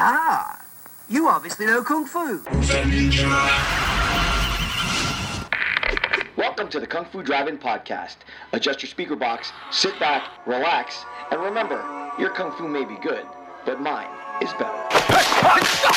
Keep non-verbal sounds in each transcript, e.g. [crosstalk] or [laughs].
Ah, you obviously know Kung Fu. Welcome to the Kung Fu Drive-In Podcast. Adjust your speaker box, sit back, relax, and remember, your Kung Fu may be good, but mine is better.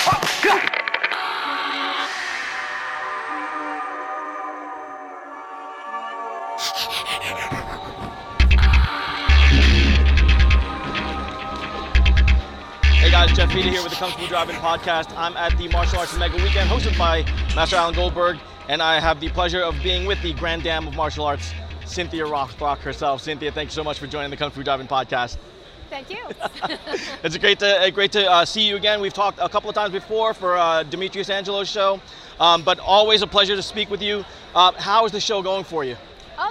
Jeff Vita here with the Kung Fu Drive-In Podcast. I'm at the Martial Arts Mega Weekend hosted by Master Alan Goldberg, and I have the pleasure of being with the Grand Dame of Martial Arts, Cynthia Rothrock herself. Cynthia, thank you so much for joining the Kung Fu Drive-In Podcast. Thank you. [laughs] It's great to great to uh, see you again. We've talked a couple of times before for uh, Demetrius Angelo's show, um, but always a pleasure to speak with you. Uh, how is the show going for you?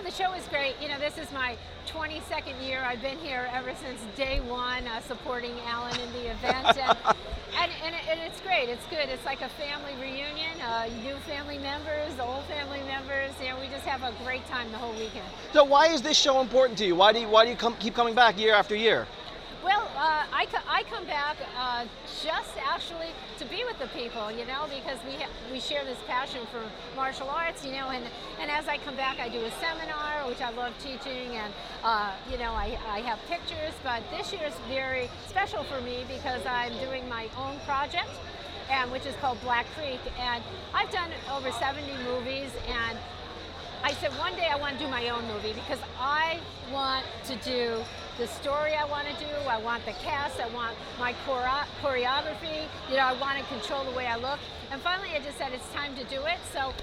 Oh, the show is great. You know, this is my 22nd year. I've been here ever since day one, uh, supporting Alan in the event, and [laughs] and, and, it, and it's great. It's good. It's like a family reunion. Uh, new family members, old family members. You know, we just have a great time the whole weekend. So why is this show important to you? Why do you, why do you come, keep coming back year after year? Uh, I, co- I come back uh, just actually to be with the people, you know, because we ha- we share this passion for martial arts, you know, and, and as I come back, I do a seminar, which I love teaching, and, uh, you know, I, I have pictures, but this year is very special for me because I'm doing my own project, and which is called Black Creek, and I've done over 70 movies, and I said one day I want to do my own movie because I want to do the story I want to do. I want the cast. I want my chore- choreography. You know, I want to control the way I look. And finally, I just said it's time to do it. So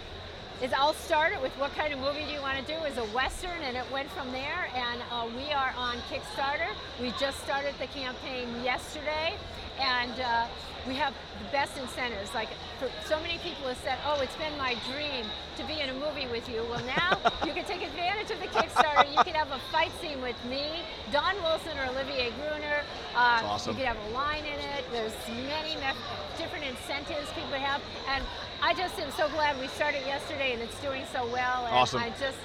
is I'll start it with what kind of movie do you want to do is a western, and it went from there. And uh, we are on Kickstarter. We just started the campaign yesterday, and uh, we have the best incentives. Like for, so many people have said, "Oh, it's been my dream to be in a movie with you." Well, now [laughs] you can take a fight scene with me, Don Wilson, or Olivier Gruner. Uh, awesome. You could have a line in it. There's many different incentives people have, and I just am so glad we started yesterday and it's doing so well. And Awesome. I just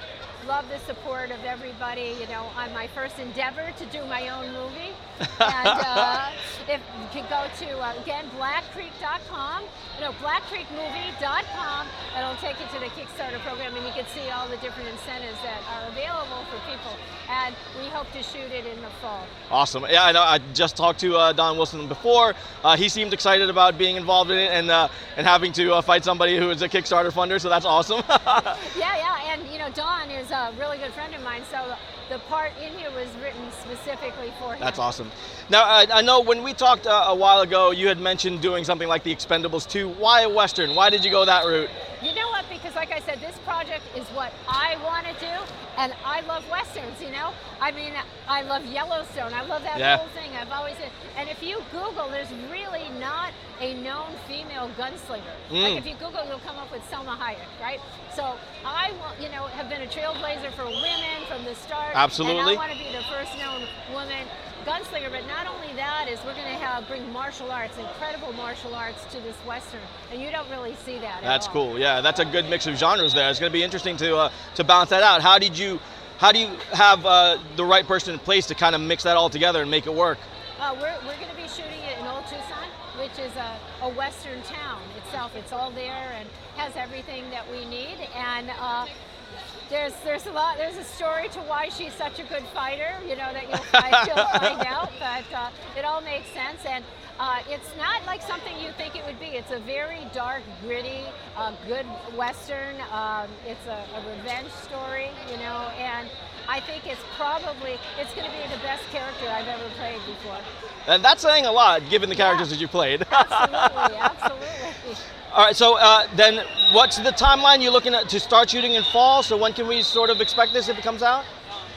love the support of everybody. You know, on my first endeavor to do my own movie. [laughs] and uh, if you can go to, uh, again, blackcreek.com, no, blackcreekmovie.com, and it'll take you to the Kickstarter program and you can see all the different incentives that are available for people. And we hope to shoot it in the fall. Awesome. Yeah, I know. I just talked to uh, Don Wilson before. Uh, he seemed excited about being involved in it and uh, and having to uh, fight somebody who is a Kickstarter funder. So that's awesome. [laughs] Yeah, yeah, know, Don is a really good friend of mine, so the part in here was written specifically for him. that's awesome. Now I, I know when we talked uh, a while ago, you had mentioned doing something like the Expendables 2. Why a western? Why did you go that route? You know what? Because like I said, this project is what I want to do, and I love westerns. You know, I mean, I love Yellowstone. I love that Yeah. whole thing. I've always said, and if you Google, there's really not a known female gunslinger. Like Mm. if you Google, you'll come up with Salma Hayek, right? So I, you know, have been a trailblazer for women from the start. Absolutely. And I want to be the first known woman gunslinger. But not only that is we're going to have bring martial arts, incredible martial arts to this western, and you don't really see that. at That's cool. Yeah, that's a good mix of genres there. It's going to be interesting to uh, to balance that out. How did you how do you have uh, the right person in place to kind of mix that all together and make it work? Uh, we're we're going to be shooting it in Old Tucson, which is a, a western town itself. It's all there and has everything that we need. And uh, there's there's a lot. There's a story to why she's such a good fighter. You know that you'll find, [laughs] you'll find out. But uh, it all makes sense. And uh, it's not like something you think it would be. It's a very dark, gritty, uh, good western. Um, it's a, a revenge story. You know and. I think it's probably it's going to be the best character I've ever played before. And that's saying a lot, given the characters Yeah. that you've played. Absolutely, [laughs] absolutely. All right, so uh, then what's the timeline you're looking at to start shooting in fall? So when can we sort of expect this if it comes out?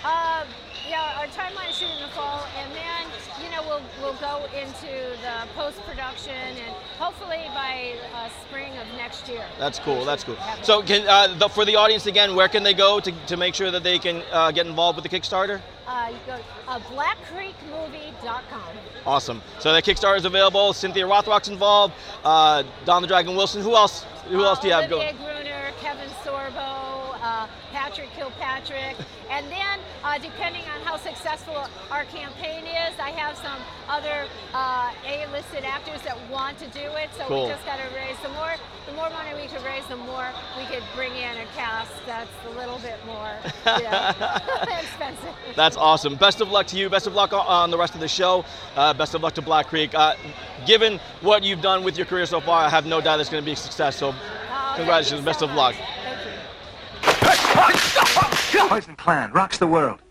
Uh, yeah, our timeline is shooting in the fall, and then you know we'll we'll go into the post production, and hopefully by uh, spring of next year. That's cool. That's cool. So can uh, the, for the audience again, where can they go to, to make sure that they can uh, get involved with the Kickstarter? Uh, you go uh, blackcreekmovie.com. Awesome. So the Kickstarter is available. Cynthia Rothrock's involved. Uh, Don the Dragon Wilson. Who else? Who else do you have going? Gruner, Kevin Sorbo, uh, Patrick Patrick Kilpatrick. and then, uh, depending on how successful our campaign is, I have some other uh, A-listed actors that want to do it. So Cool. we just got to raise the more, the more money we could raise, the more we could bring in a cast that's a little bit more you know, [laughs] [laughs] expensive. That's awesome. Best of luck to you. Best of luck on- the rest of the show. Uh, best of luck to Black Creek. Uh, given what you've done with your career so far, I have no doubt it's going to be a success. So, Oh, congratulations. you Best so of luck. Poison Clan rocks the world.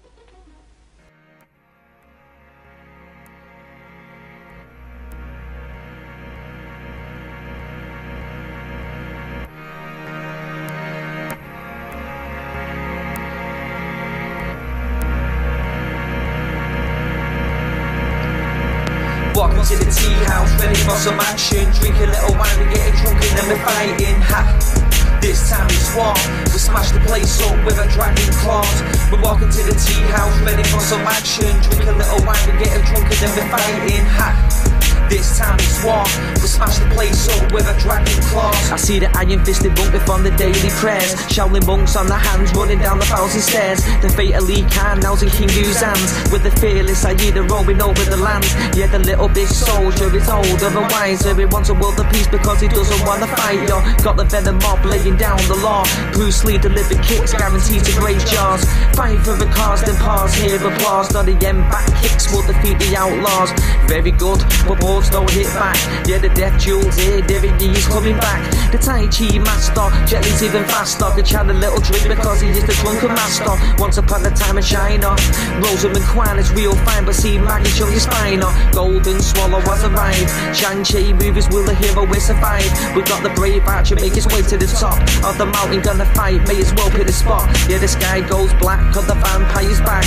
Walking to the tea house, ready for some action. Drink a little wine, we getting drunk and then we're fighting. Ha! This time it's war. We smash the place up with a dragon claws. We're walking to the tea house, ready for some action. Drink a little wine, we getting drunk and then we're fighting. Ha! This time it's war. We smash the place up with a dragon claws. I see the iron fisted monk from the daily prayers. Shaolin monks on their hands running down the thousand stairs. The fate of Lee Khan now's in King Hu's hands. With the fearless Aida roaming over the land. Yeah, the little big soldier is older and wiser. He wants a world of peace because he doesn't want to fight. Yo, got the venom mob laying down the law. Bruce Lee delivered kicks, guaranteed to break jaws. Fight for the cause, then pause, hear applause. Not the end back kicks will defeat the outlaws. Very good, but balls don't hit back. Yeah, the death jewels here, Derek Yee's coming back. The Tai Chi master, Jet Li's even faster. Could chant a little drink because he is the drunken master. Once upon a time in China, Rosamund Kwan is real fine, but see Maggie show your spine. Golden swallow has arrived. Shang-Chi movies, will the hero will survive? We got the brave archer make his way to the top of the mountain, gonna fight, may as well pick the spot. Yeah, the sky goes black, cause the vampire's back.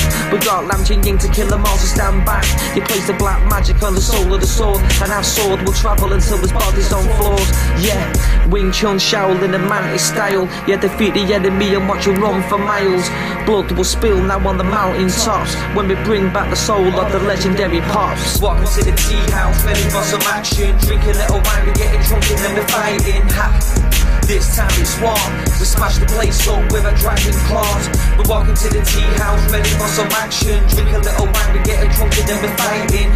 Got Lam Ching Ying to kill them all, so stand back. He plays the black magic on the soul of the sword, and our sword will travel until his body's on floors. Yeah, Wing Chun Shaolin and Mantis style. Yeah, defeat the enemy and watch him run for miles. Blood will spill now on the mountain tops when we bring back the soul of the legendary pops. Welcome to the tea house, ready for some action. Drink a little wine, we're getting drunk and then we're fighting. Ha. This time it's war. We smash the place up with a dragon claws. We're walking to the tea house, ready for some action. Drink a little wine, we getting drunk and then we're fighting.